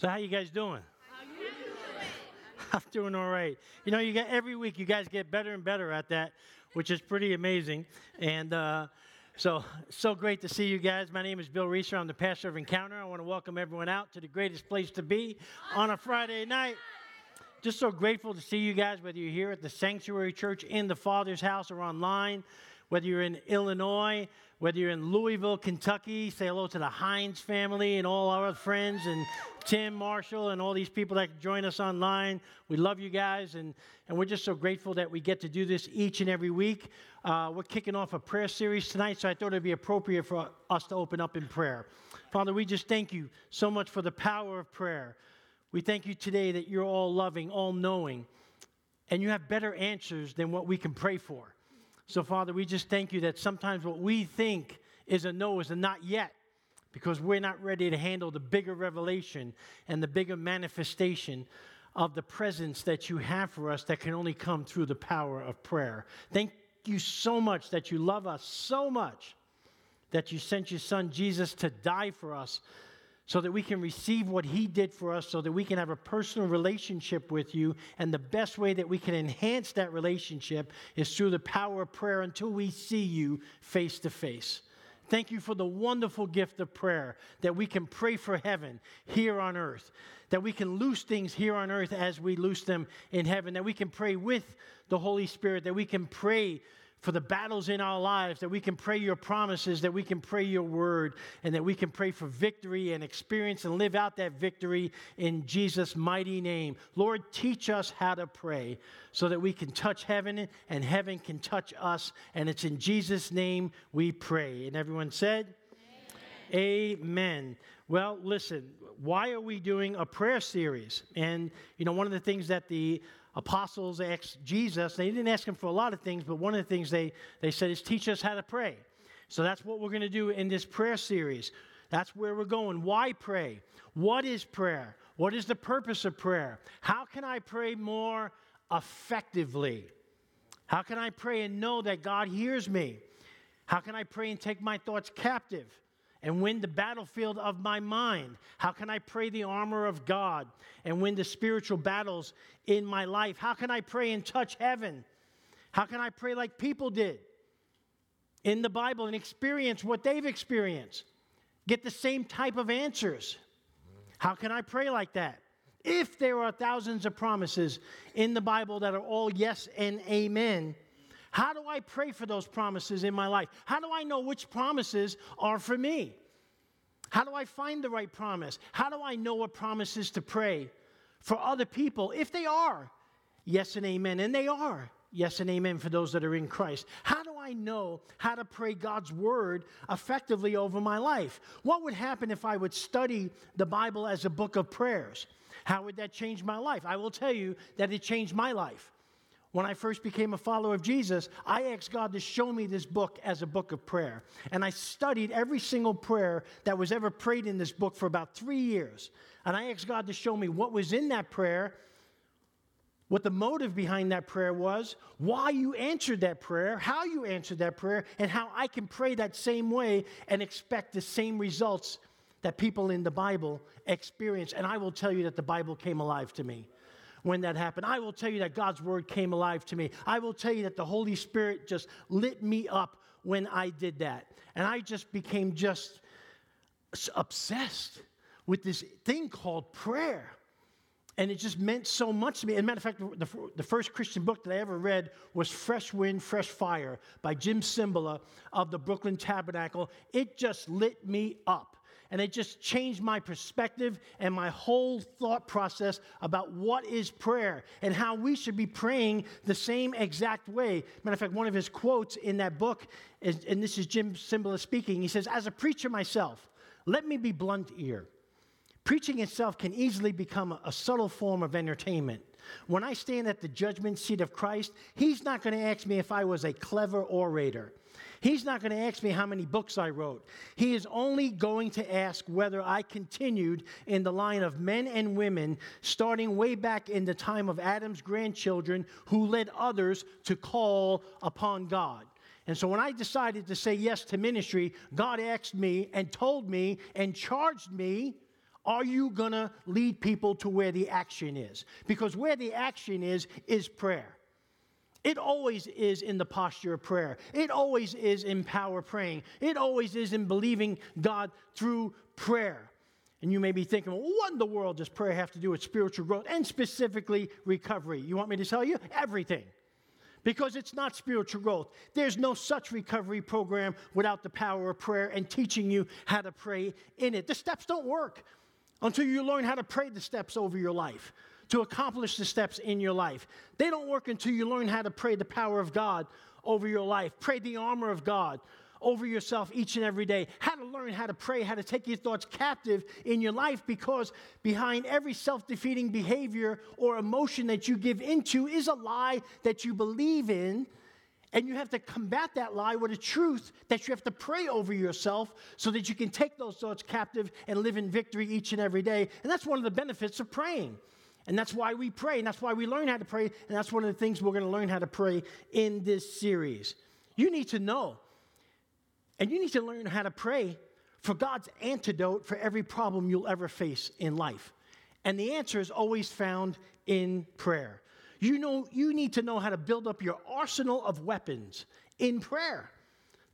So how you guys doing? I'm doing all right. You know, you get every week you guys get better and better at that, which is pretty amazing. And uh, so, so great to see you guys. My name is Bill Rieser. I'm the pastor of Encounter. I want to welcome everyone out to the greatest place to be on a Friday night. Just so grateful to see you guys, whether you're here at the Sanctuary Church in the Father's house or online, whether you're in Illinois, whether you're in Louisville, Kentucky, say hello to the Hines family and all our friends and Tim Marshall and all these people that join us online. We love you guys, and, and we're just so grateful that we get to do this each and every week. Uh, we're kicking off a prayer series tonight, so I thought it'd be appropriate for us to open up in prayer. Father, we just thank you so much for the power of prayer. We thank you today that you're all loving, all knowing, and you have better answers than what we can pray for. So, Father, we just thank you that sometimes what we think is a no is a not yet because we're not ready to handle the bigger revelation and the bigger manifestation of the presence that you have for us that can only come through the power of prayer. Thank you so much that you love us so much that you sent your son Jesus to die for us so that we can receive what He did for us, so that we can have a personal relationship with you. And the best way that we can enhance that relationship is through the power of prayer until we see you face to face. Thank you for the wonderful gift of prayer that we can pray for heaven here on earth, that we can loose things here on earth as we loose them in heaven, that we can pray with the Holy Spirit, that we can pray for the battles in our lives, that we can pray your promises, that we can pray your word, and that we can pray for victory and experience and live out that victory in Jesus' mighty name. Lord, teach us how to pray so that we can touch heaven and heaven can touch us. And it's in Jesus' name we pray. And everyone said, Amen. Well, listen, why are we doing a prayer series? And, you know, one of the things that the apostles asked Jesus, they didn't ask him for a lot of things, but one of the things they, they said is teach us how to pray. So that's what we're going to do in this prayer series. That's where we're going. Why pray? What is prayer? What is the purpose of prayer? How can I pray more effectively? How can I pray and know that God hears me? How can I pray and take my thoughts captive? And win the battlefield of my mind? How can I pray the armor of God and win the spiritual battles in my life? How can I pray and touch heaven? How can I pray like people did in the Bible and experience what they've experienced? Get the same type of answers. How can I pray like that? If there are thousands of promises in the Bible that are all yes and amen, how do I pray for those promises in my life? How do I know which promises are for me? How do I find the right promise? How do I know what promises to pray for other people if they are yes and amen? And they are yes and amen for those that are in Christ. How do I know how to pray God's word effectively over my life? What would happen if I would study the Bible as a book of prayers? How would that change my life? I will tell you that it changed my life. When I first became a follower of Jesus, I asked God to show me this book as a book of prayer. And I studied every single prayer that was ever prayed in this book for about three years. And I asked God to show me what was in that prayer, what the motive behind that prayer was, why you answered that prayer, how you answered that prayer, and how I can pray that same way and expect the same results that people in the Bible experience. And I will tell you that the Bible came alive to me when that happened. I will tell you that God's word came alive to me. I will tell you that the Holy Spirit just lit me up when I did that. And I just became just obsessed with this thing called prayer. And it just meant so much to me. As a matter of fact, the, the first Christian book that I ever read was Fresh Wind, Fresh Fire by Jim Cymbala of the Brooklyn Tabernacle. It just lit me up. And it just changed my perspective and my whole thought process about what is prayer and how we should be praying the same exact way. Matter of fact, one of his quotes in that book, is, and this is Jim Cymbala speaking, he says, As a preacher myself, let me be blunt here. Preaching itself can easily become a subtle form of entertainment. When I stand at the judgment seat of Christ, He's not going to ask me if I was a clever orator. He's not going to ask me how many books I wrote. He is only going to ask whether I continued in the line of men and women, starting way back in the time of Adam's grandchildren, who led others to call upon God. And so when I decided to say yes to ministry, God asked me and told me and charged me Are you going to lead people to where the action is? Because where the action is, is prayer. It always is in the posture of prayer. It always is in power praying. It always is in believing God through prayer. And you may be thinking, well, what in the world does prayer have to do with spiritual growth and specifically recovery? You want me to tell you? Everything. Because it's not spiritual growth. There's no such recovery program without the power of prayer and teaching you how to pray in it. The steps don't work until you learn how to pray the steps over your life, to accomplish the steps in your life. They don't work until you learn how to pray the power of God over your life, pray the armor of God over yourself each and every day, how to learn how to pray, how to take your thoughts captive in your life, because behind every self defeating behavior or emotion that you give into is a lie that you believe in and you have to combat that lie with a truth that you have to pray over yourself so that you can take those thoughts captive and live in victory each and every day. And that's one of the benefits of praying. And that's why we pray, and that's why we learn how to pray, and that's one of the things we're going to learn how to pray in this series. You need to know, and you need to learn how to pray for God's antidote for every problem you'll ever face in life. And the answer is always found in prayer. You know, you need to know how to build up your arsenal of weapons in prayer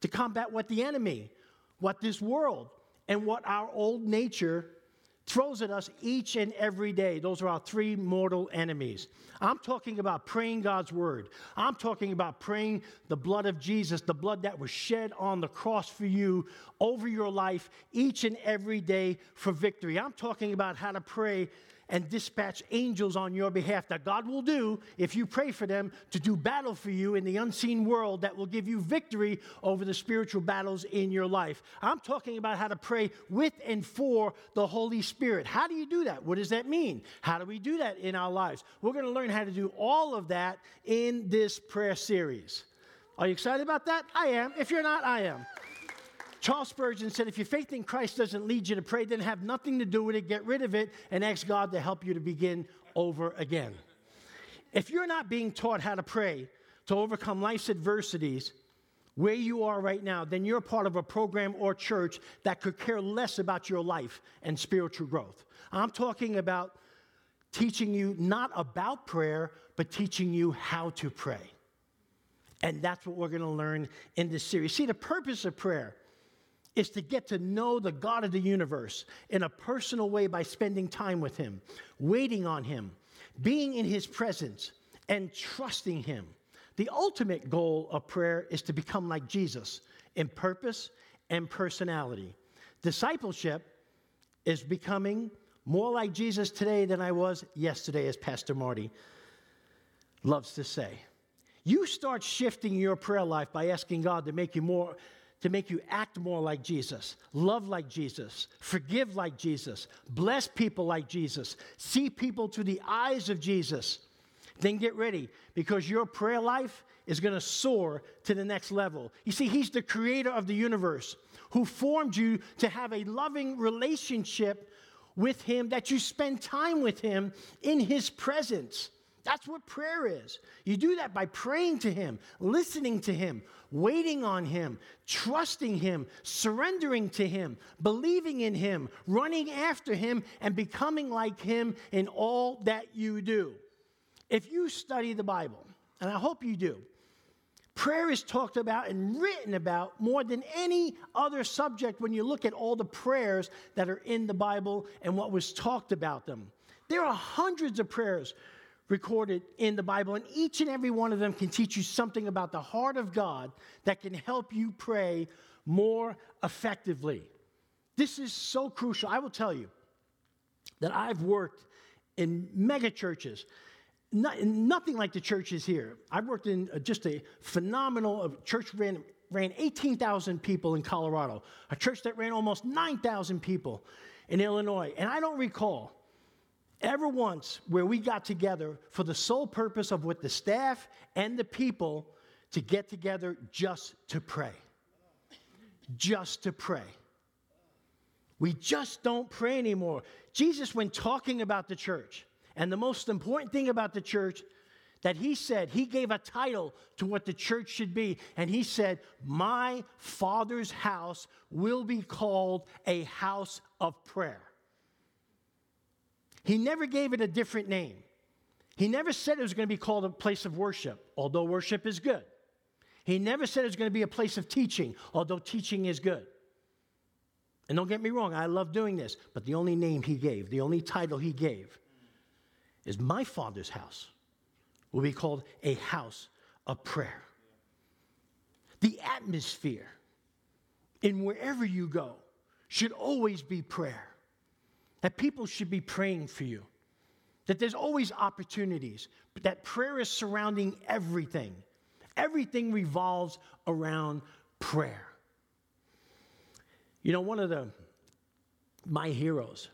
to combat what the enemy, what this world, and what our old nature throws at us each and every day. Those are our three mortal enemies. I'm talking about praying God's word. I'm talking about praying the blood of Jesus, the blood that was shed on the cross for you over your life each and every day for victory. I'm talking about how to pray and dispatch angels on your behalf that God will do if you pray for them to do battle for you in the unseen world that will give you victory over the spiritual battles in your life. I'm talking about how to pray with and for the Holy Spirit. How do you do that? What does that mean? How do we do that in our lives? We're going to learn how to do all of that in this prayer series. Are you excited about that? I am. If you're not, I am. Charles Spurgeon said, if your faith in Christ doesn't lead you to pray, then have nothing to do with it, get rid of it, and ask God to help you to begin over again. If you're not being taught how to pray to overcome life's adversities, where you are right now, then you're part of a program or church that could care less about your life and spiritual growth. I'm talking about teaching you not about prayer, but teaching you how to pray. And that's what we're going to learn in this series. See, the purpose of prayer is to get to know the God of the universe in a personal way by spending time with Him, waiting on Him, being in His presence, and trusting Him. The ultimate goal of prayer is to become like Jesus in purpose and personality. Discipleship is becoming more like Jesus today than I was yesterday, as Pastor Marty loves to say. You start shifting your prayer life by asking God to make you more to make you act more like Jesus, love like Jesus, forgive like Jesus, bless people like Jesus, see people through the eyes of Jesus, then get ready because your prayer life is going to soar to the next level. You see, He's the creator of the universe who formed you to have a loving relationship with Him, that you spend time with Him in His presence. That's what prayer is. You do that by praying to Him, listening to Him, waiting on Him, trusting Him, surrendering to Him, believing in Him, running after Him, and becoming like Him in all that you do. If you study the Bible, and I hope you do, prayer is talked about and written about more than any other subject when you look at all the prayers that are in the Bible and what was talked about them. There are hundreds of prayers recorded in the Bible, and each and every one of them can teach you something about the heart of God that can help you pray more effectively. This is so crucial. I will tell you that I've worked in mega churches. Not, nothing like the churches here. I've worked in just a phenomenal uh, church ran, ran 18,000 people in Colorado, a church that ran almost 9,000 people in Illinois. And I don't recall ever once where we got together for the sole purpose of with the staff and the people to get together just to pray. Just to pray. We just don't pray anymore. Jesus, when talking about the church, and the most important thing about the church that he said, he gave a title to what the church should be. And he said, My Father's house will be called a house of prayer. He never gave it a different name. He never said it was going to be called a place of worship, although worship is good. He never said it was going to be a place of teaching, although teaching is good. And don't get me wrong, I love doing this, but the only name he gave, the only title he gave, is my Father's house will be called a house of prayer. The atmosphere in wherever you go should always be prayer. That people should be praying for you. That there's always opportunities. But that prayer is surrounding everything. Everything revolves around prayer. You know, one of the my heroes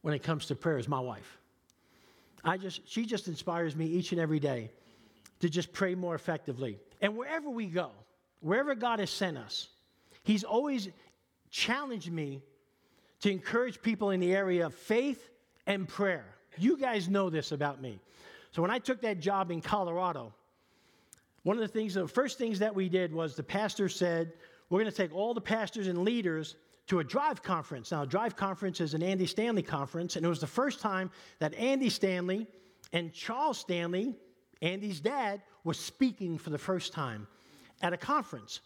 when it comes to prayer is my wife. I just she just inspires me each and every day to just pray more effectively. And wherever we go, wherever God has sent us, He's always challenged me to encourage people in the area of faith and prayer. You guys know this about me. So when I took that job in Colorado, one of the things, the first things that we did was the pastor said, We're going to take all the pastors and leaders to a drive conference. Now, a drive conference is an Andy Stanley conference, and it was the first time that Andy Stanley and Charles Stanley, Andy's dad, was speaking for the first time at a conference.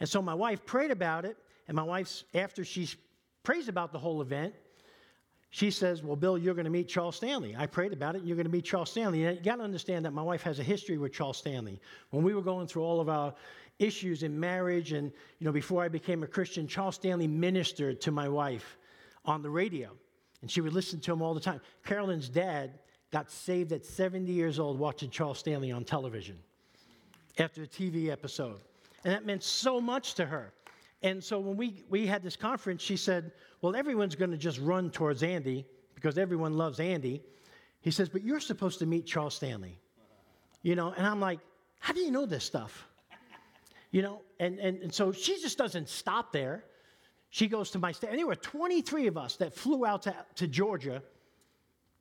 And so my wife prayed about it, and my wife's, after she prays about the whole event, she says, Well, Bill, you're going to meet Charles Stanley. I prayed about it, and you're going to meet Charles Stanley. You got to understand that my wife has a history with Charles Stanley. When we were going through all of our issues in marriage, and you know, before I became a Christian, Charles Stanley ministered to my wife on the radio, and she would listen to him all the time. Carolyn's dad got saved at 70 years old watching Charles Stanley on television after a TV episode. And that meant so much to her. And so when we, we had this conference, she said, Well, everyone's going to just run towards Andy because everyone loves Andy. He says, But you're supposed to meet Charles Stanley. You know, and I'm like, How do you know this stuff? You know, and, and, and so she just doesn't stop there. She goes to my state. And there were 23 of us that flew out to, to Georgia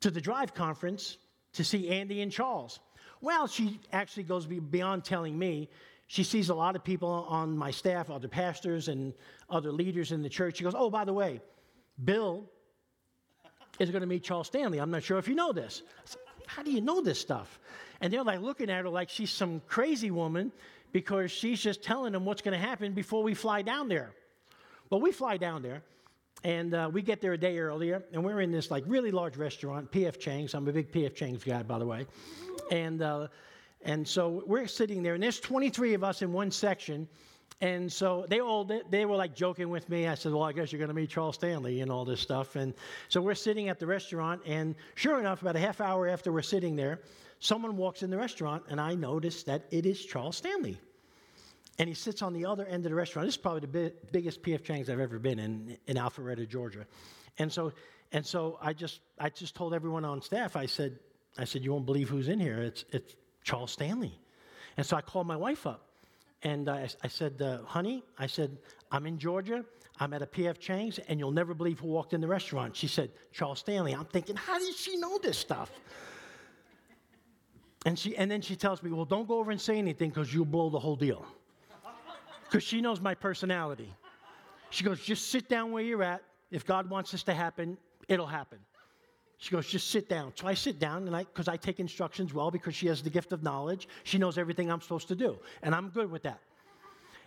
to the Drive Conference to see Andy and Charles. Well, she actually goes beyond telling me she sees a lot of people on my staff, other pastors and other leaders in the church. She goes, Oh, by the way, Bill is going to meet Charles Stanley. I'm not sure if you know this. Said, How do you know this stuff? And they're like looking at her like she's some crazy woman because she's just telling them what's going to happen before we fly down there. Well, we fly down there, and uh, we get there a day earlier, and we're in this like really large restaurant, P.F. Chang's. I'm a big P.F. Chang's guy, by the way. And uh, and so we're sitting there, and there's 23 of us in one section. And so they all they were like joking with me. I said, "Well, I guess you're going to meet Charles Stanley and all this stuff." And so we're sitting at the restaurant, and sure enough, about a half hour after we're sitting there, someone walks in the restaurant, and I notice that it is Charles Stanley. And he sits on the other end of the restaurant. This is probably the bi- biggest PF Chang's I've ever been in in Alpharetta, Georgia. And so and so I just I just told everyone on staff. I said I said you won't believe who's in here. It's it's Charles Stanley. And so I called my wife up and uh, I, I, said, uh, honey, I said, I'm in Georgia. I'm at a PF Chang's, and you'll never believe who walked in the restaurant. She said, Charles Stanley. I'm thinking, how does she know this stuff? And, she, and then she tells me, well, don't go over and say anything because you'll blow the whole deal. Because she knows my personality. She goes, just sit down where you're at. If God wants this to happen, it'll happen. She goes, just sit down. So I sit down, and I, because I take instructions well, because she has the gift of knowledge, she knows everything I'm supposed to do, and I'm good with that.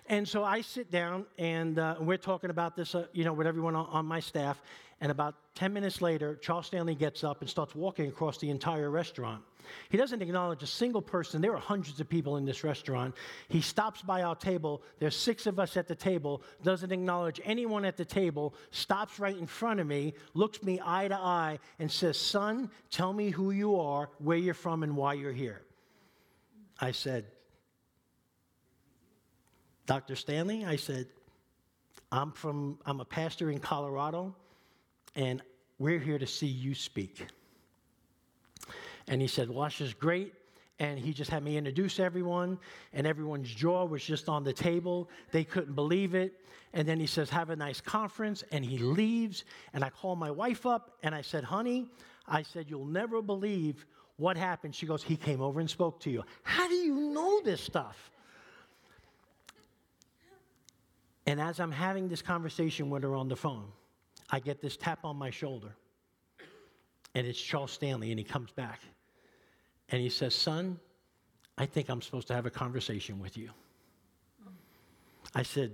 And so I sit down, and uh, we're talking about this, uh, you know, with everyone on, on, my staff. And about 10 minutes later, Charles Stanley gets up and starts walking across the entire restaurant. He doesn't acknowledge a single person. There are hundreds of people in this restaurant. He stops by our table. There's six of us at the table, doesn't acknowledge anyone at the table, stops right in front of me, looks me eye to eye, and says, Son, tell me who you are, where you're from, and why you're here. I said, Dr. Stanley, I said, I'm from, I'm a pastor in Colorado, and we're here to see you speak. And he said, Well, that's just great. And he just had me introduce everyone, and everyone's jaw was just on the table. They couldn't believe it. And then he says, Have a nice conference. And he leaves. And I call my wife up and I said, Honey, I said, You'll never believe what happened. She goes, He came over and spoke to you. How do you know this stuff? And as I'm having this conversation with her on the phone, I get this tap on my shoulder. And it's Charles Stanley, and he comes back. And he says, Son, I think I'm supposed to have a conversation with you. I said,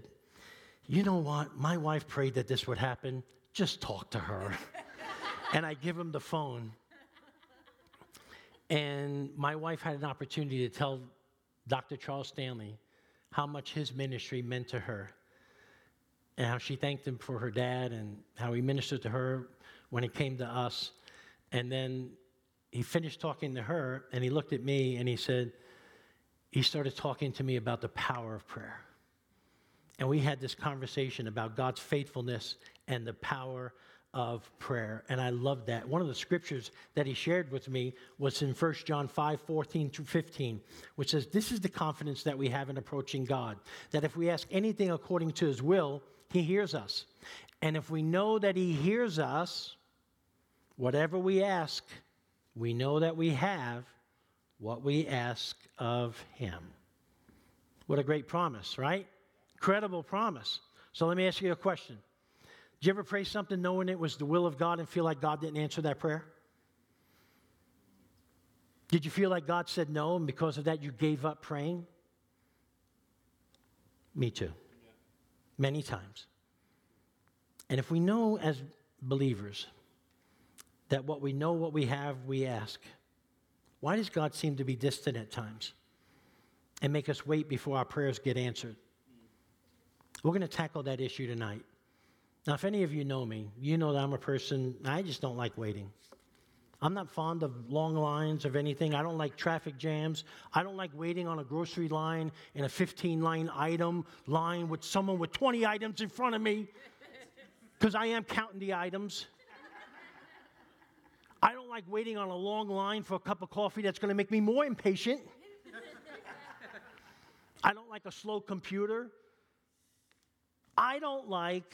You know what? My wife prayed that this would happen. Just talk to her. and I give him the phone. And my wife had an opportunity to tell Dr. Charles Stanley how much his ministry meant to her and how she thanked him for her dad and how he ministered to her when it came to us. And then he finished talking to her and he looked at me and he said, he started talking to me about the power of prayer. And we had this conversation about God's faithfulness and the power of prayer. And I love that. One of the scriptures that he shared with me was in 1 John 5 14 through 15, which says, This is the confidence that we have in approaching God, that if we ask anything according to his will, he hears us. And if we know that he hears us, whatever we ask, we know that we have what we ask of him. What a great promise, right? Incredible promise. So let me ask you a question. Did you ever pray something knowing it was the will of God and feel like God didn't answer that prayer? Did you feel like God said no and because of that you gave up praying? Me too. Many times. And if we know as believers that what we know, what we have, we ask, why does God seem to be distant at times and make us wait before our prayers get answered? We're going to tackle that issue tonight. Now, if any of you know me, you know that I'm a person, I just don't like waiting. I'm not fond of long lines of anything. I don't like traffic jams. I don't like waiting on a grocery line in a 15 line item line with someone with 20 items in front of me because I am counting the items. I don't like waiting on a long line for a cup of coffee that's going to make me more impatient. I don't like a slow computer. I don't like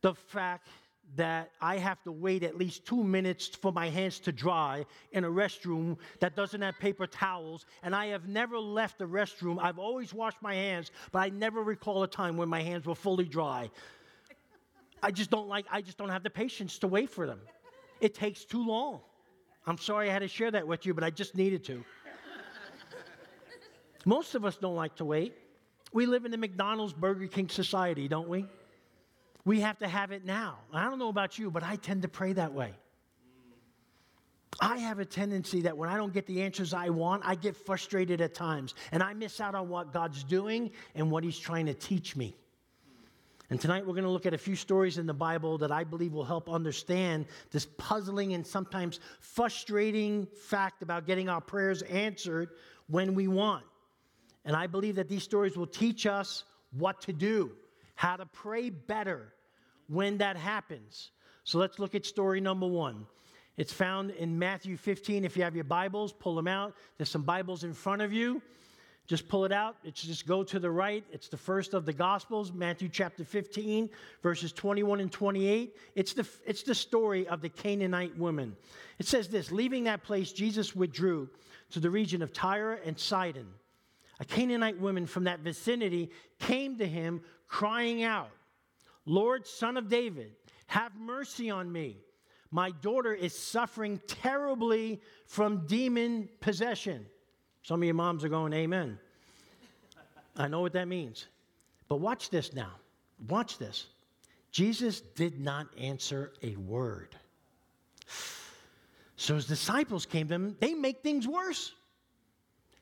the fact that I have to wait at least two minutes for my hands to dry in a restroom that doesn't have paper towels. And I have never left the restroom. I've always washed my hands, but I never recall a time when my hands were fully dry. I just don't like, I just don't have the patience to wait for them. It takes too long. I'm sorry I had to share that with you, but I just needed to. Most of us don't like to wait. We live in the McDonald's Burger King society, don't we? We have to have it now. I don't know about you, but I tend to pray that way. I have a tendency that when I don't get the answers I want, I get frustrated at times and I miss out on what God's doing and what He's trying to teach me. And tonight we're going to look at a few stories in the Bible that I believe will help understand this puzzling and sometimes frustrating fact about getting our prayers answered when we want. And I believe that these stories will teach us what to do how to pray better when that happens. So let's look at story number one. It's found in Matthew 15. If you have your Bibles, pull them out. There's some Bibles in front of you. Just pull it out. It's just go to the right. It's the first of the Gospels, Matthew chapter 15, verses 21 and 28. It's the, it's the story of the Canaanite woman. It says this Leaving that place, Jesus withdrew to the region of Tyre and Sidon. A Canaanite woman from that vicinity came to him crying out, Lord, son of David, have mercy on me. My daughter is suffering terribly from demon possession. Some of your moms are going, Amen. I know what that means. But watch this now. Watch this. Jesus did not answer a word. So his disciples came to him, they make things worse.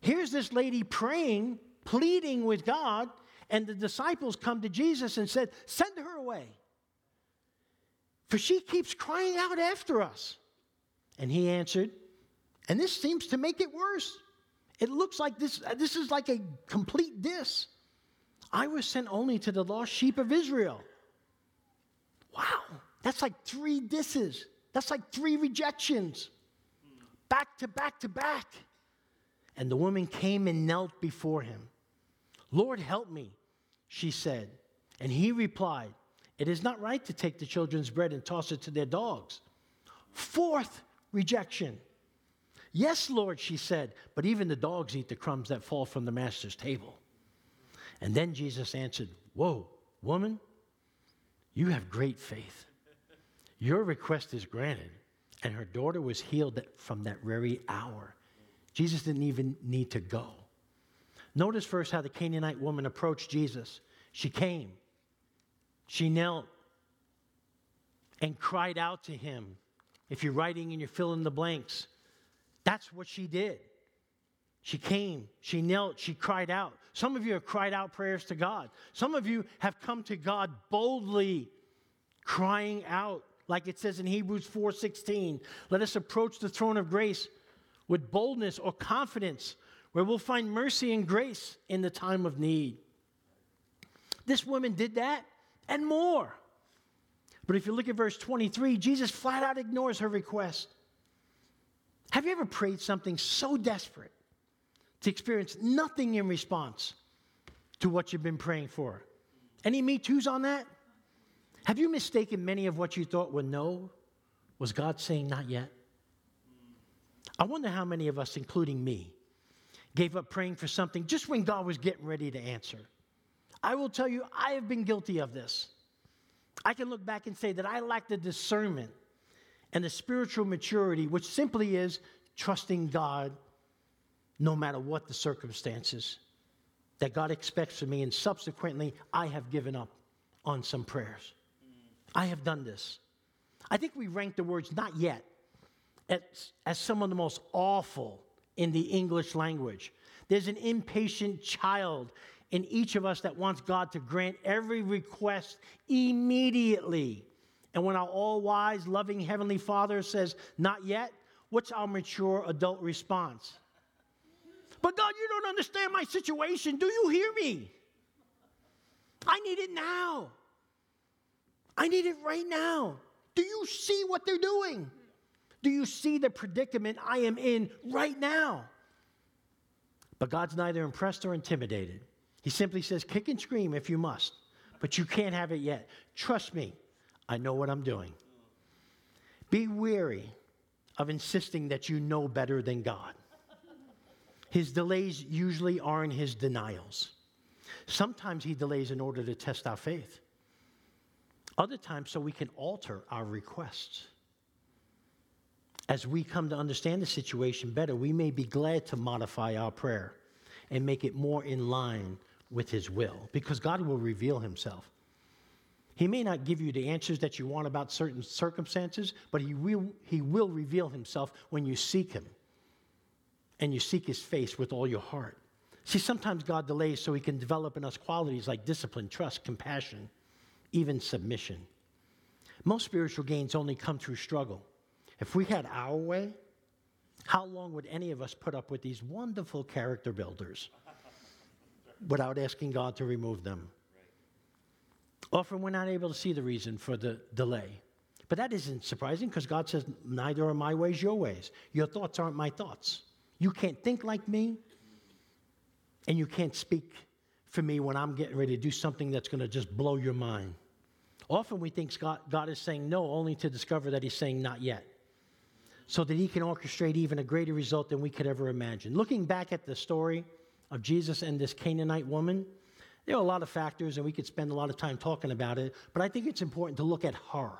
Here's this lady praying, pleading with God, and the disciples come to Jesus and said, Send her away. For she keeps crying out after us. And he answered, and this seems to make it worse. It looks like this, uh, this is like a complete diss. I was sent only to the lost sheep of Israel. Wow, that's like three disses. That's like three rejections, back to back to back. And the woman came and knelt before him. Lord, help me she said. And he replied, It is not right to take the children's bread and toss it to their dogs. Fourth rejection. Yes, Lord, she said, but even the dogs eat the crumbs that fall from the master's table. And then Jesus answered, Whoa, woman, you have great faith. Your request is granted. And her daughter was healed from that very hour. Jesus didn't even need to go. Notice first how the Canaanite woman approached Jesus. She came, she knelt, and cried out to him. If you're writing and you're filling the blanks, that's what she did. She came, she knelt, she cried out. Some of you have cried out prayers to God. Some of you have come to God boldly, crying out, like it says in Hebrews 4:16. Let us approach the throne of grace with boldness or confidence, where we'll find mercy and grace in the time of need. This woman did that and more. But if you look at verse 23, Jesus flat out ignores her request. Have you ever prayed something so desperate to experience nothing in response to what you've been praying for? Any Me Too's on that? Have you mistaken many of what you thought were no? Was God saying not yet? I wonder how many of us, including me, gave up praying for something just when God was getting ready to answer. I will tell you, I have been guilty of this. I can look back and say that I lack the discernment and the spiritual maturity, which simply is trusting God no matter what the circumstances that God expects of me. And subsequently, I have given up on some prayers. I have done this. I think we rank the words not yet as, as some of the most awful in the English language. There's an impatient child in each of us that wants God to grant every request immediately. And when our all wise, loving Heavenly Father says, Not yet, what's our mature adult response? But God, you don't understand my situation. Do you hear me? I need it now. I need it right now. Do you see what they're doing? Do you see the predicament I am in right now? But God's neither impressed or intimidated. He simply says, kick and scream if you must, but you can't have it yet. Trust me, I know what I'm doing. Be weary of insisting that you know better than God. His delays usually aren't his denials. Sometimes he delays in order to test our faith, other times, so we can alter our requests. As we come to understand the situation better, we may be glad to modify our prayer and make it more in line with His will because God will reveal Himself. He may not give you the answers that you want about certain circumstances, but He will, he will reveal Himself when you seek Him and you seek His face with all your heart. See, sometimes God delays so He can develop in us qualities like discipline, trust, compassion, even submission. Most spiritual gains only come through struggle. If we had our way, how long would any of us put up with these wonderful character builders? without asking God to remove them. Often we're not able to see the reason for the delay. But that isn't surprising because God says, Neither are my ways your ways. Your thoughts aren't my thoughts. You can't think like me, and you can't speak for me when I'm getting ready to do something that's going to just blow your mind. Often we think God, God is saying no only to discover that He's saying not yet, so that He can orchestrate even a greater result than we could ever imagine. Looking back at the story, of Jesus and this Canaanite woman, there are a lot of factors, and we could spend a lot of time talking about it, but I think it's important to look at her.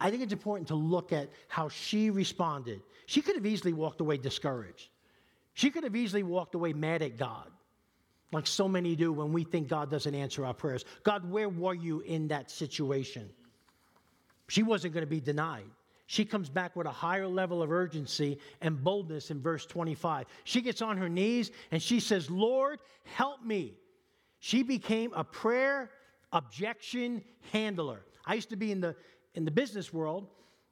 I think it's important to look at how she responded. She could have easily walked away discouraged. She could have easily walked away mad at God, like so many do when we think God doesn't answer our prayers. God, where were you in that situation? She wasn't going to be denied she comes back with a higher level of urgency and boldness in verse 25. She gets on her knees and she says, Lord, help me. She became a prayer objection handler. I used to be in the, in the business world.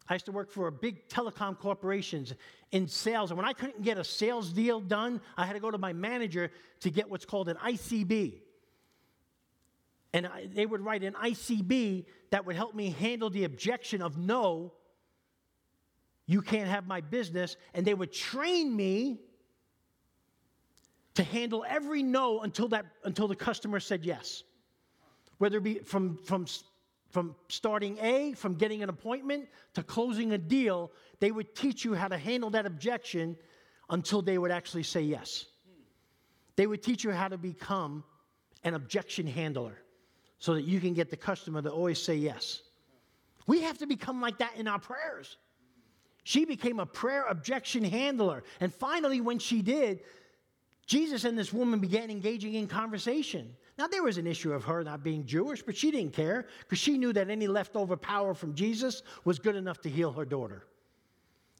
I used to work for a big telecom corporations in sales. And when I couldn't get a sales deal done, I had to go to my manager to get what's called an ICB. And I, they would write an ICB that would help me handle the objection of no you can't have my business. And they would train me to handle every no until, that, until the customer said yes. Whether it be from, from, from starting A, from getting an appointment to closing a deal, they would teach you how to handle that objection until they would actually say yes. They would teach you how to become an objection handler so that you can get the customer to always say yes. We have to become like that in our prayers. She became a prayer objection handler. And finally, when she did, Jesus and this woman began engaging in conversation. Now, there was an issue of her not being Jewish, but she didn't care because she knew that any leftover power from Jesus was good enough to heal her daughter.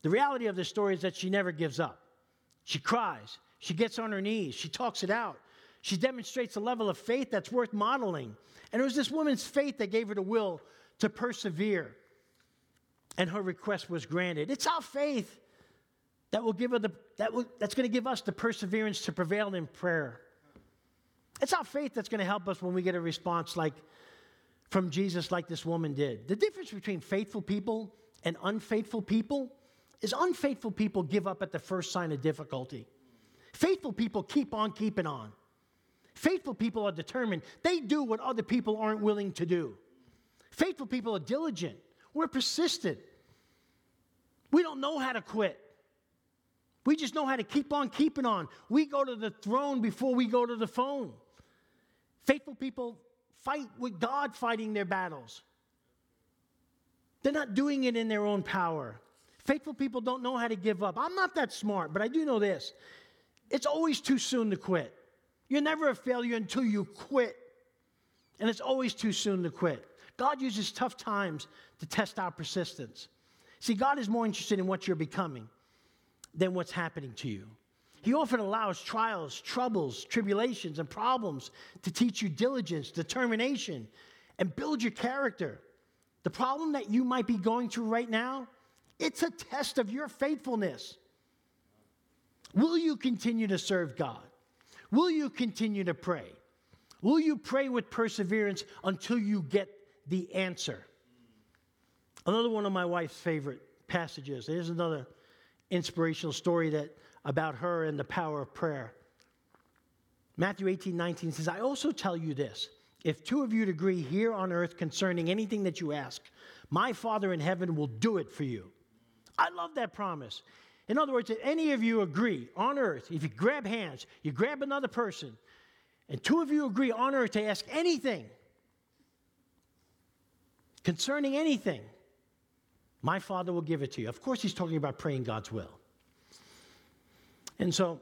The reality of this story is that she never gives up. She cries, she gets on her knees, she talks it out. She demonstrates a level of faith that's worth modeling. And it was this woman's faith that gave her the will to persevere. And her request was granted. It's our faith that will give her the that will, that's going to give us the perseverance to prevail in prayer. It's our faith that's going to help us when we get a response like from Jesus, like this woman did. The difference between faithful people and unfaithful people is unfaithful people give up at the first sign of difficulty. Faithful people keep on keeping on. Faithful people are determined. They do what other people aren't willing to do. Faithful people are diligent. We're persistent. We don't know how to quit. We just know how to keep on keeping on. We go to the throne before we go to the phone. Faithful people fight with God fighting their battles. They're not doing it in their own power. Faithful people don't know how to give up. I'm not that smart, but I do know this. It's always too soon to quit. You're never a failure until you quit. And it's always too soon to quit. God uses tough times to test our persistence. See, God is more interested in what you're becoming than what's happening to you. He often allows trials, troubles, tribulations, and problems to teach you diligence, determination, and build your character. The problem that you might be going through right now, it's a test of your faithfulness. Will you continue to serve God? Will you continue to pray? Will you pray with perseverance until you get the answer? Another one of my wife's favorite passages. Here's another inspirational story that about her and the power of prayer. Matthew 18, 19 says, I also tell you this if two of you agree here on earth concerning anything that you ask, my Father in heaven will do it for you. I love that promise. In other words, if any of you agree on earth, if you grab hands, you grab another person, and two of you agree on earth to ask anything concerning anything, my Father will give it to you. Of course, he's talking about praying God's will. And so,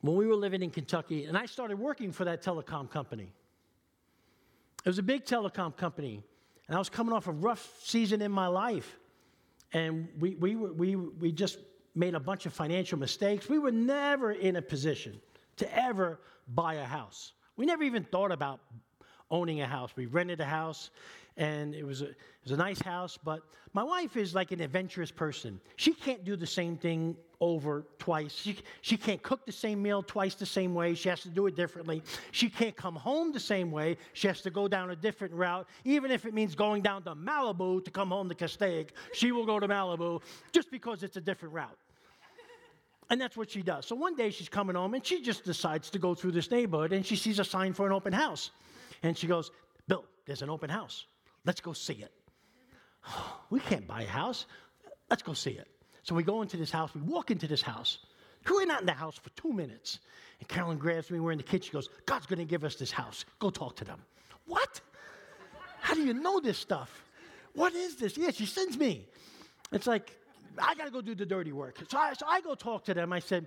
when we were living in Kentucky, and I started working for that telecom company, it was a big telecom company, and I was coming off a rough season in my life. And we, we, we, we just made a bunch of financial mistakes. We were never in a position to ever buy a house. We never even thought about owning a house. We rented a house, and it was a, it was a nice house. But my wife is like an adventurous person. She can't do the same thing over twice. She, she can't cook the same meal twice the same way. She has to do it differently. She can't come home the same way. She has to go down a different route, even if it means going down to Malibu to come home to Castaic. She will go to Malibu just because it's a different route. And that's what she does. So one day she's coming home and she just decides to go through this neighborhood and she sees a sign for an open house. And she goes, Bill, there's an open house. Let's go see it. we can't buy a house. Let's go see it. So we go into this house. We walk into this house. We're not in the house for two minutes. And Carolyn grabs me. We're in the kitchen. She goes, God's going to give us this house. Go talk to them. What? How do you know this stuff? What is this? Yeah, she sends me. It's like, I got to go do the dirty work. So I, so I go talk to them. I said,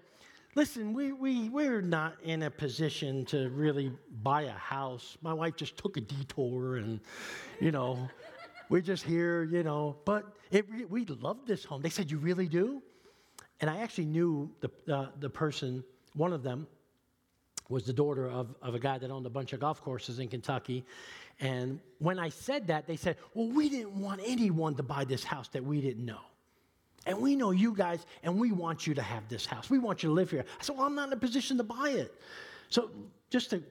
listen, we, we, we're not in a position to really buy a house. My wife just took a detour and, you know, we're just here, you know. But it, we love this home. They said, you really do? And I actually knew the, uh, the person, one of them, was the daughter of, of a guy that owned a bunch of golf courses in Kentucky. And when I said that, they said, Well, we didn't want anyone to buy this house that we didn't know. And we know you guys, and we want you to have this house. We want you to live here. I said, Well, I'm not in a position to buy it. So, just to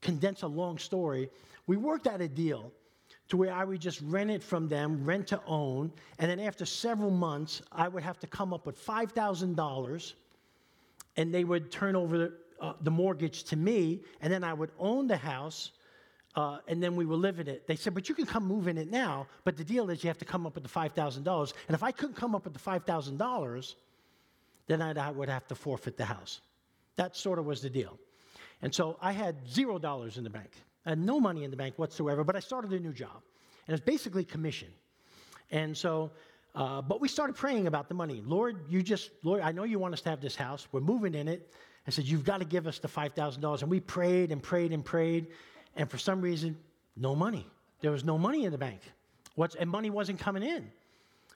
condense a long story, we worked out a deal to where I would just rent it from them, rent to own, and then after several months, I would have to come up with $5,000, and they would turn over the, uh, the mortgage to me, and then I would own the house uh, and then we were living it. They said, but you can come move in it now, but the deal is you have to come up with the $5,000. And if I couldn't come up with the $5,000, then I'd, I would have to forfeit the house. That sort of was the deal. And so I had zero dollars in the bank. I had no money in the bank whatsoever, but I started a new job. And it's basically commission. And so uh, but we started praying about the money. Lord, you just, Lord, I know you want us to have this house. We're moving in it. I said, You've got to give us the $5,000. And we prayed and prayed and prayed. And for some reason, no money. There was no money in the bank. What's, and money wasn't coming in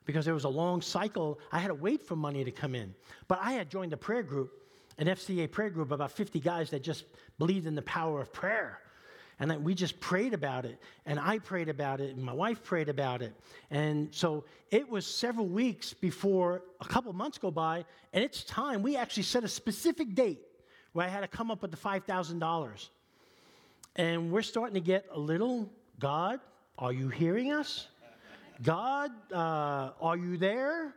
because there was a long cycle. I had to wait for money to come in. But I had joined a prayer group, an FCA prayer group, about 50 guys that just believed in the power of prayer. And that we just prayed about it. And I prayed about it. And my wife prayed about it. And so it was several weeks before a couple months go by. And it's time. We actually set a specific date where I had to come up with the $5,000. And we're starting to get a little God, are you hearing us? God, uh, are you there?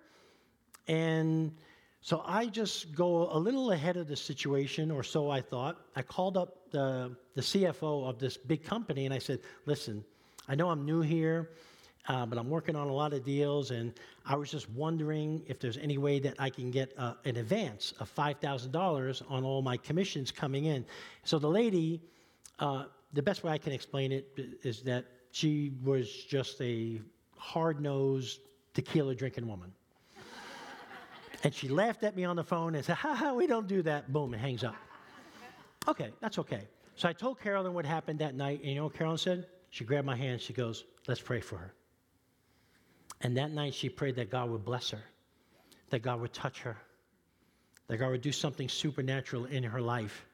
And so I just go a little ahead of the situation, or so I thought. I called up the, the CFO of this big company and I said, Listen, I know I'm new here, uh, but I'm working on a lot of deals, and I was just wondering if there's any way that I can get uh, an advance of $5,000 on all my commissions coming in. So the lady, uh, the best way I can explain it is that she was just a hard nosed tequila drinking woman. and she laughed at me on the phone and said, Ha ha, we don't do that. Boom, and hangs up. Okay, that's okay. So I told Carolyn what happened that night, and you know what Carolyn said? She grabbed my hand, she goes, Let's pray for her. And that night she prayed that God would bless her, that God would touch her, that God would do something supernatural in her life.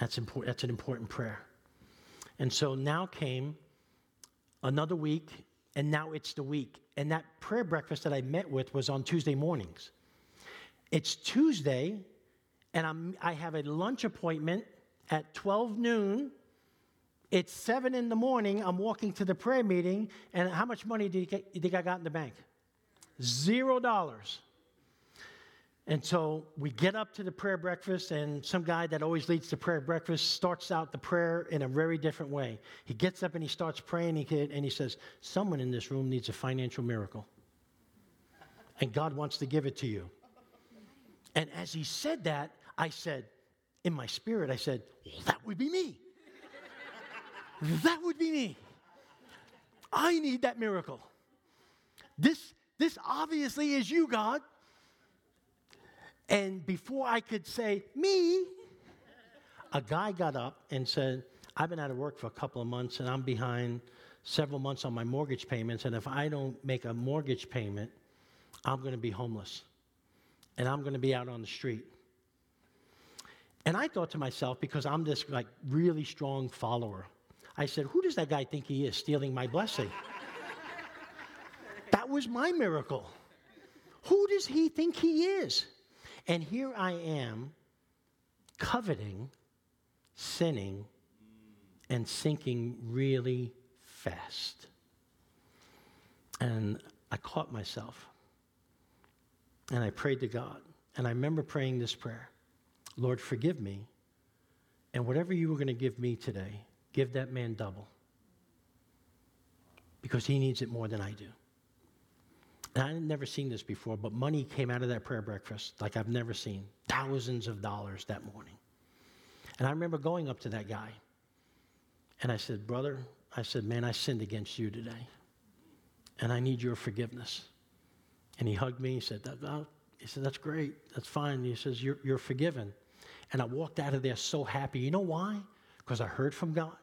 That's, important, that's an important prayer. And so now came another week, and now it's the week. And that prayer breakfast that I met with was on Tuesday mornings. It's Tuesday, and I'm, I have a lunch appointment at 12 noon. It's 7 in the morning. I'm walking to the prayer meeting, and how much money do you, get, you think I got in the bank? Zero dollars. And so we get up to the prayer breakfast, and some guy that always leads the prayer breakfast starts out the prayer in a very different way. He gets up and he starts praying, and he says, Someone in this room needs a financial miracle. And God wants to give it to you. And as he said that, I said, in my spirit, I said, That would be me. that would be me. I need that miracle. This, this obviously is you, God. And before I could say, me, a guy got up and said, I've been out of work for a couple of months and I'm behind several months on my mortgage payments. And if I don't make a mortgage payment, I'm going to be homeless and I'm going to be out on the street. And I thought to myself, because I'm this like really strong follower, I said, Who does that guy think he is stealing my blessing? that was my miracle. Who does he think he is? And here I am, coveting, sinning, and sinking really fast. And I caught myself. And I prayed to God. And I remember praying this prayer Lord, forgive me. And whatever you were going to give me today, give that man double. Because he needs it more than I do. And I'd never seen this before, but money came out of that prayer breakfast like I've never seen. Thousands of dollars that morning. And I remember going up to that guy. And I said, Brother, I said, Man, I sinned against you today. And I need your forgiveness. And he hugged me. He said, that, oh. he said That's great. That's fine. He says, you're, you're forgiven. And I walked out of there so happy. You know why? Because I heard from God.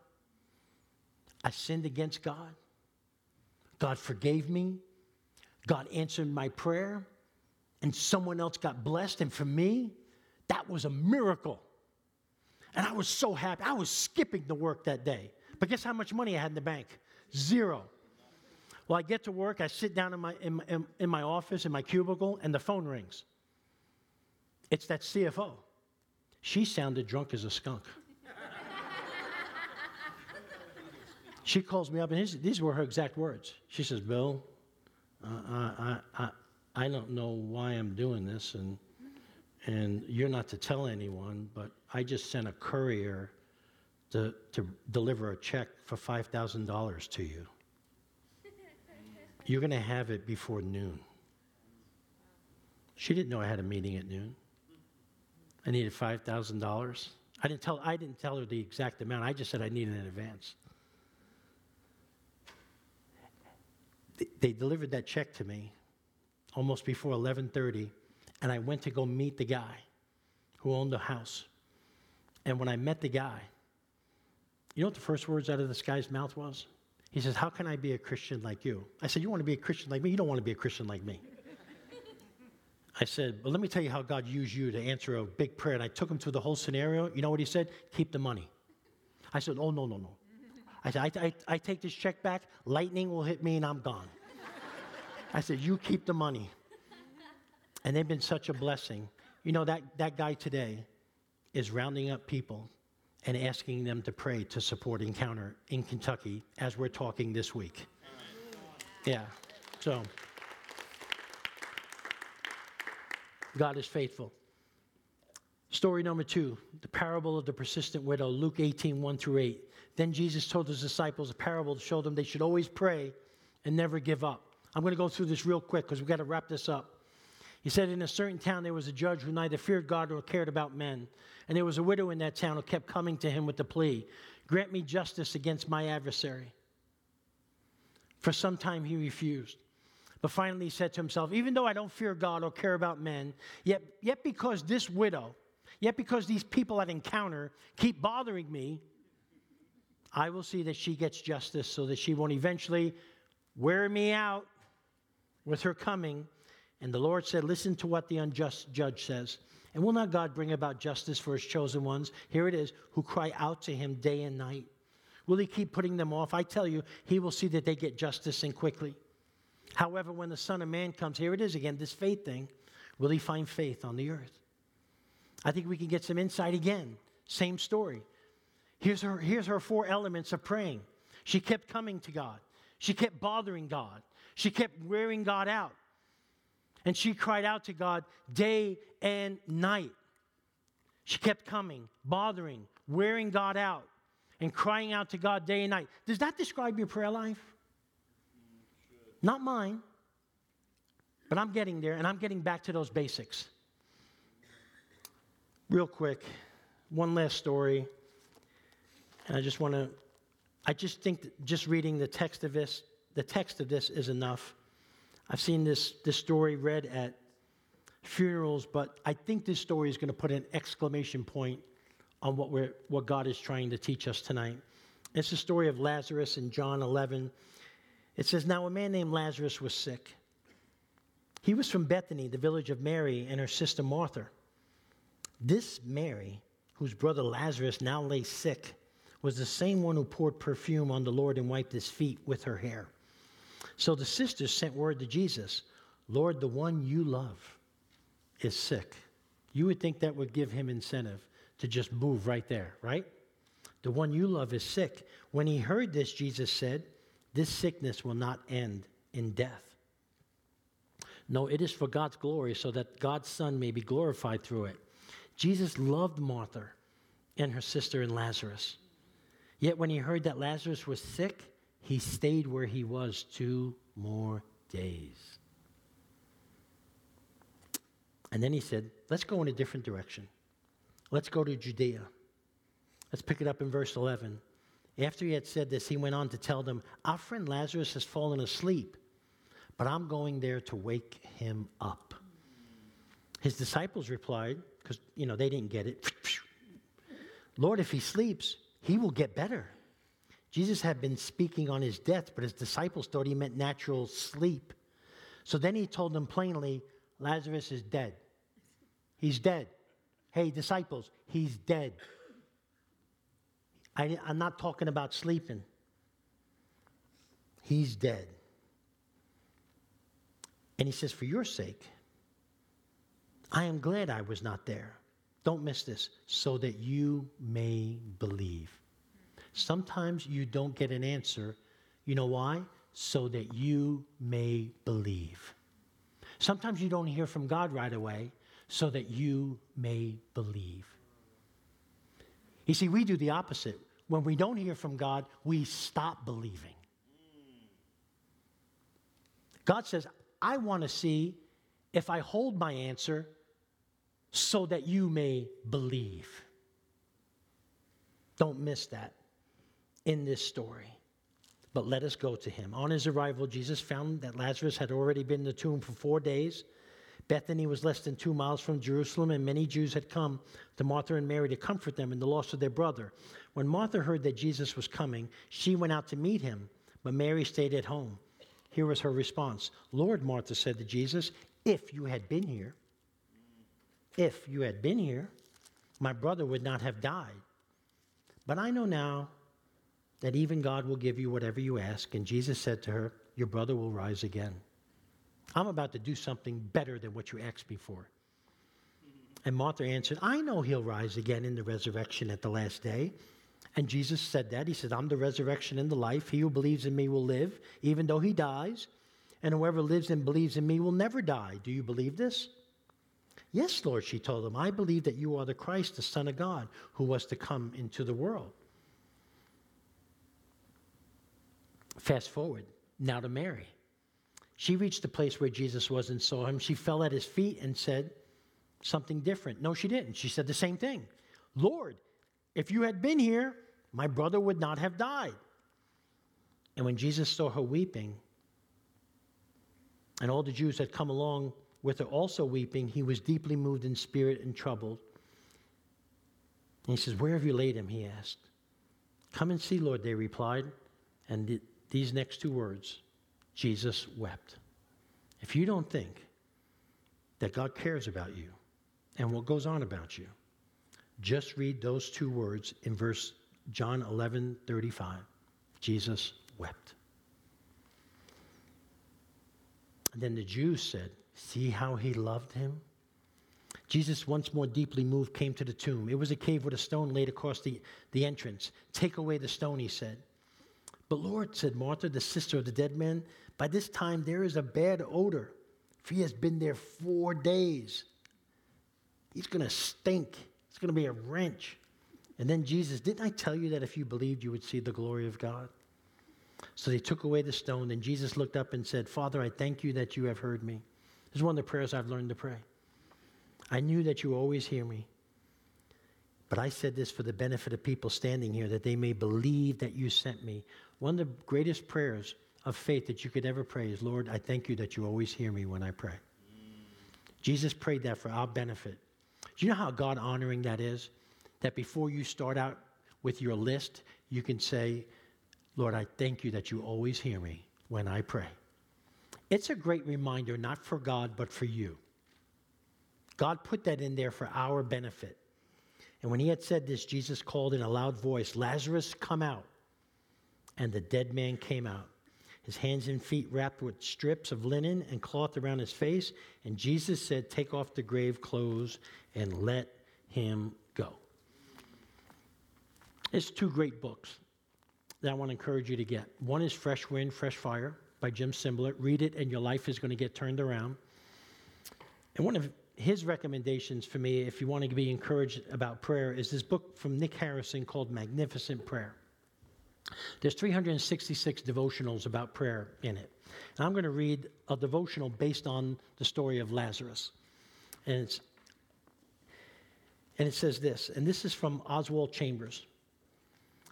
I sinned against God. God forgave me. God answered my prayer and someone else got blessed. And for me, that was a miracle. And I was so happy. I was skipping the work that day. But guess how much money I had in the bank? Zero. Well, I get to work, I sit down in my, in, in, in my office, in my cubicle, and the phone rings. It's that CFO. She sounded drunk as a skunk. she calls me up, and his, these were her exact words. She says, Bill, I, I, I don't know why I'm doing this, and, and you're not to tell anyone, but I just sent a courier to, to deliver a check for $5,000 to you. You're going to have it before noon. She didn't know I had a meeting at noon. I needed $5,000. I didn't tell I didn't tell her the exact amount. I just said I needed it in advance. They delivered that check to me almost before 11:30, and I went to go meet the guy who owned the house. And when I met the guy, you know what the first words out of this guy's mouth was? He says, How can I be a Christian like you? I said, You want to be a Christian like me? You don't want to be a Christian like me. I said, Well, let me tell you how God used you to answer a big prayer. And I took him through the whole scenario. You know what he said? Keep the money. I said, Oh, no, no, no. I said, I, I, I take this check back, lightning will hit me, and I'm gone. I said, You keep the money. And they've been such a blessing. You know, that, that guy today is rounding up people and asking them to pray to support Encounter in Kentucky as we're talking this week. Yeah. So, God is faithful. Story number two, the parable of the persistent widow, Luke 18, 1 through 8. Then Jesus told his disciples a parable to show them they should always pray and never give up. I'm going to go through this real quick because we've got to wrap this up. He said, In a certain town there was a judge who neither feared God nor cared about men. And there was a widow in that town who kept coming to him with the plea Grant me justice against my adversary. For some time he refused. But finally he said to himself, Even though I don't fear God or care about men, yet, yet because this widow, yet because these people I've encountered keep bothering me, I will see that she gets justice so that she won't eventually wear me out with her coming. And the Lord said, Listen to what the unjust judge says. And will not God bring about justice for his chosen ones? Here it is, who cry out to him day and night. Will he keep putting them off? I tell you, he will see that they get justice and quickly. However, when the Son of Man comes, here it is again, this faith thing, will he find faith on the earth? I think we can get some insight again. Same story. Here's her, here's her four elements of praying. She kept coming to God. She kept bothering God. She kept wearing God out. And she cried out to God day and night. She kept coming, bothering, wearing God out, and crying out to God day and night. Does that describe your prayer life? Not mine. But I'm getting there, and I'm getting back to those basics. Real quick, one last story. And I just want to, I just think just reading the text of this, the text of this is enough. I've seen this, this story read at funerals, but I think this story is going to put an exclamation point on what, we're, what God is trying to teach us tonight. It's the story of Lazarus in John 11. It says, Now a man named Lazarus was sick. He was from Bethany, the village of Mary and her sister Martha. This Mary, whose brother Lazarus now lay sick, was the same one who poured perfume on the Lord and wiped his feet with her hair. So the sisters sent word to Jesus Lord, the one you love is sick. You would think that would give him incentive to just move right there, right? The one you love is sick. When he heard this, Jesus said, This sickness will not end in death. No, it is for God's glory, so that God's Son may be glorified through it. Jesus loved Martha and her sister and Lazarus. Yet when he heard that Lazarus was sick, he stayed where he was two more days. And then he said, Let's go in a different direction. Let's go to Judea. Let's pick it up in verse 11. After he had said this, he went on to tell them, Our friend Lazarus has fallen asleep, but I'm going there to wake him up. His disciples replied, because, you know, they didn't get it. Lord, if he sleeps, he will get better. Jesus had been speaking on his death, but his disciples thought he meant natural sleep. So then he told them plainly Lazarus is dead. He's dead. Hey, disciples, he's dead. I, am not talking about sleeping. He's dead. And he says, For your sake, I am glad I was not there. Don't miss this, so that you may believe. Sometimes you don't get an answer. You know why? So that you may believe. Sometimes you don't hear from God right away, so that you may believe. You see, we do the opposite. When we don't hear from God, we stop believing. God says, I want to see if I hold my answer so that you may believe. Don't miss that in this story. but let us go to him. On his arrival, Jesus found that Lazarus had already been in the tomb for four days. Bethany was less than two miles from Jerusalem, and many Jews had come to Martha and Mary to comfort them in the loss of their brother. When Martha heard that Jesus was coming, she went out to meet him, but Mary stayed at home. Here was her response Lord, Martha said to Jesus, if you had been here, if you had been here, my brother would not have died. But I know now that even God will give you whatever you ask. And Jesus said to her, Your brother will rise again. I'm about to do something better than what you asked me for. And Martha answered, I know he'll rise again in the resurrection at the last day. And Jesus said that. He said, I'm the resurrection and the life. He who believes in me will live, even though he dies. And whoever lives and believes in me will never die. Do you believe this? Yes, Lord, she told him. I believe that you are the Christ, the Son of God, who was to come into the world. Fast forward now to Mary. She reached the place where Jesus was and saw him. She fell at his feet and said something different. No, she didn't. She said the same thing Lord, if you had been here, my brother would not have died. And when Jesus saw her weeping, and all the Jews had come along with her also weeping, he was deeply moved in spirit and troubled. And he says, Where have you laid him? He asked. Come and see, Lord, they replied. And these next two words Jesus wept. If you don't think that God cares about you and what goes on about you, just read those two words in verse John 11 35. Jesus wept. And then the Jews said, See how he loved him? Jesus, once more deeply moved, came to the tomb. It was a cave with a stone laid across the, the entrance. Take away the stone, he said. But Lord, said Martha, the sister of the dead man, by this time there is a bad odor, for he has been there four days. He's going to stink. It's going to be a wrench. And then Jesus, didn't I tell you that if you believed, you would see the glory of God? So they took away the stone, and Jesus looked up and said, Father, I thank you that you have heard me. This is one of the prayers I've learned to pray. I knew that you always hear me. But I said this for the benefit of people standing here, that they may believe that you sent me. One of the greatest prayers of faith that you could ever pray is, Lord, I thank you that you always hear me when I pray. Jesus prayed that for our benefit. Do you know how God honoring that is? That before you start out with your list, you can say, Lord, I thank you that you always hear me when I pray. It's a great reminder, not for God, but for you. God put that in there for our benefit. And when he had said this, Jesus called in a loud voice, Lazarus, come out. And the dead man came out, his hands and feet wrapped with strips of linen and cloth around his face. And Jesus said, Take off the grave clothes and let him go. It's two great books that I want to encourage you to get. One is Fresh Wind, Fresh Fire by Jim Cymbala. Read it, and your life is going to get turned around. And one of his recommendations for me, if you want to be encouraged about prayer, is this book from Nick Harrison called Magnificent Prayer. There's 366 devotionals about prayer in it. And I'm going to read a devotional based on the story of Lazarus. And, it's, and it says this, and this is from Oswald Chambers.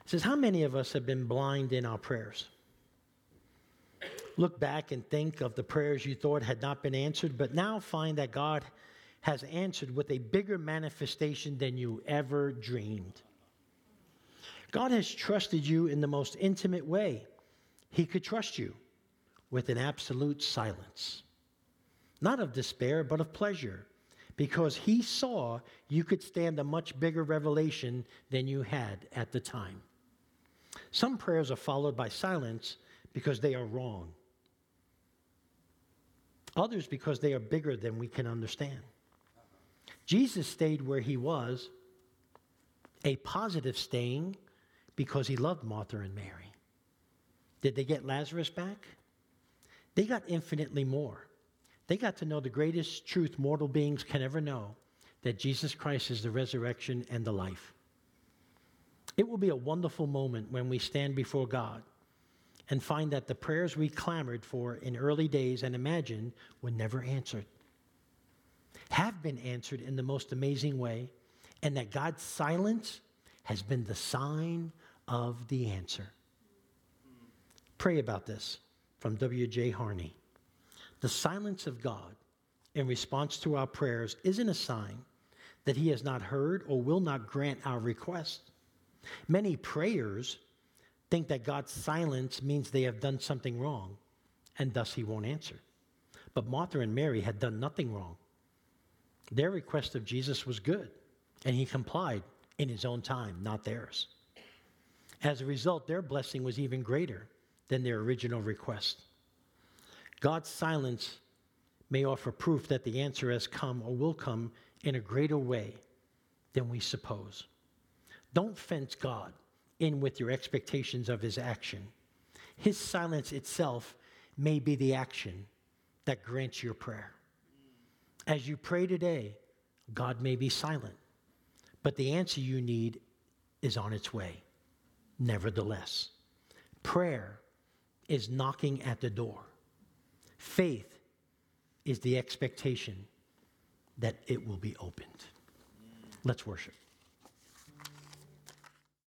It says, How many of us have been blind in our prayers? Look back and think of the prayers you thought had not been answered, but now find that God has answered with a bigger manifestation than you ever dreamed. God has trusted you in the most intimate way. He could trust you with an absolute silence, not of despair, but of pleasure, because He saw you could stand a much bigger revelation than you had at the time. Some prayers are followed by silence because they are wrong, others because they are bigger than we can understand. Jesus stayed where he was, a positive staying because he loved Martha and Mary. Did they get Lazarus back? They got infinitely more. They got to know the greatest truth mortal beings can ever know that Jesus Christ is the resurrection and the life. It will be a wonderful moment when we stand before God and find that the prayers we clamored for in early days and imagined were never answered have been answered in the most amazing way, and that God's silence has been the sign of the answer. Pray about this from W.J. Harney. The silence of God in response to our prayers isn't a sign that He has not heard or will not grant our request. Many prayers think that God's silence means they have done something wrong and thus He won't answer. But Martha and Mary had done nothing wrong. Their request of Jesus was good, and He complied in His own time, not theirs. As a result, their blessing was even greater than their original request. God's silence may offer proof that the answer has come or will come in a greater way than we suppose. Don't fence God in with your expectations of his action. His silence itself may be the action that grants your prayer. As you pray today, God may be silent, but the answer you need is on its way. Nevertheless, prayer is knocking at the door. Faith is the expectation that it will be opened. Let's worship.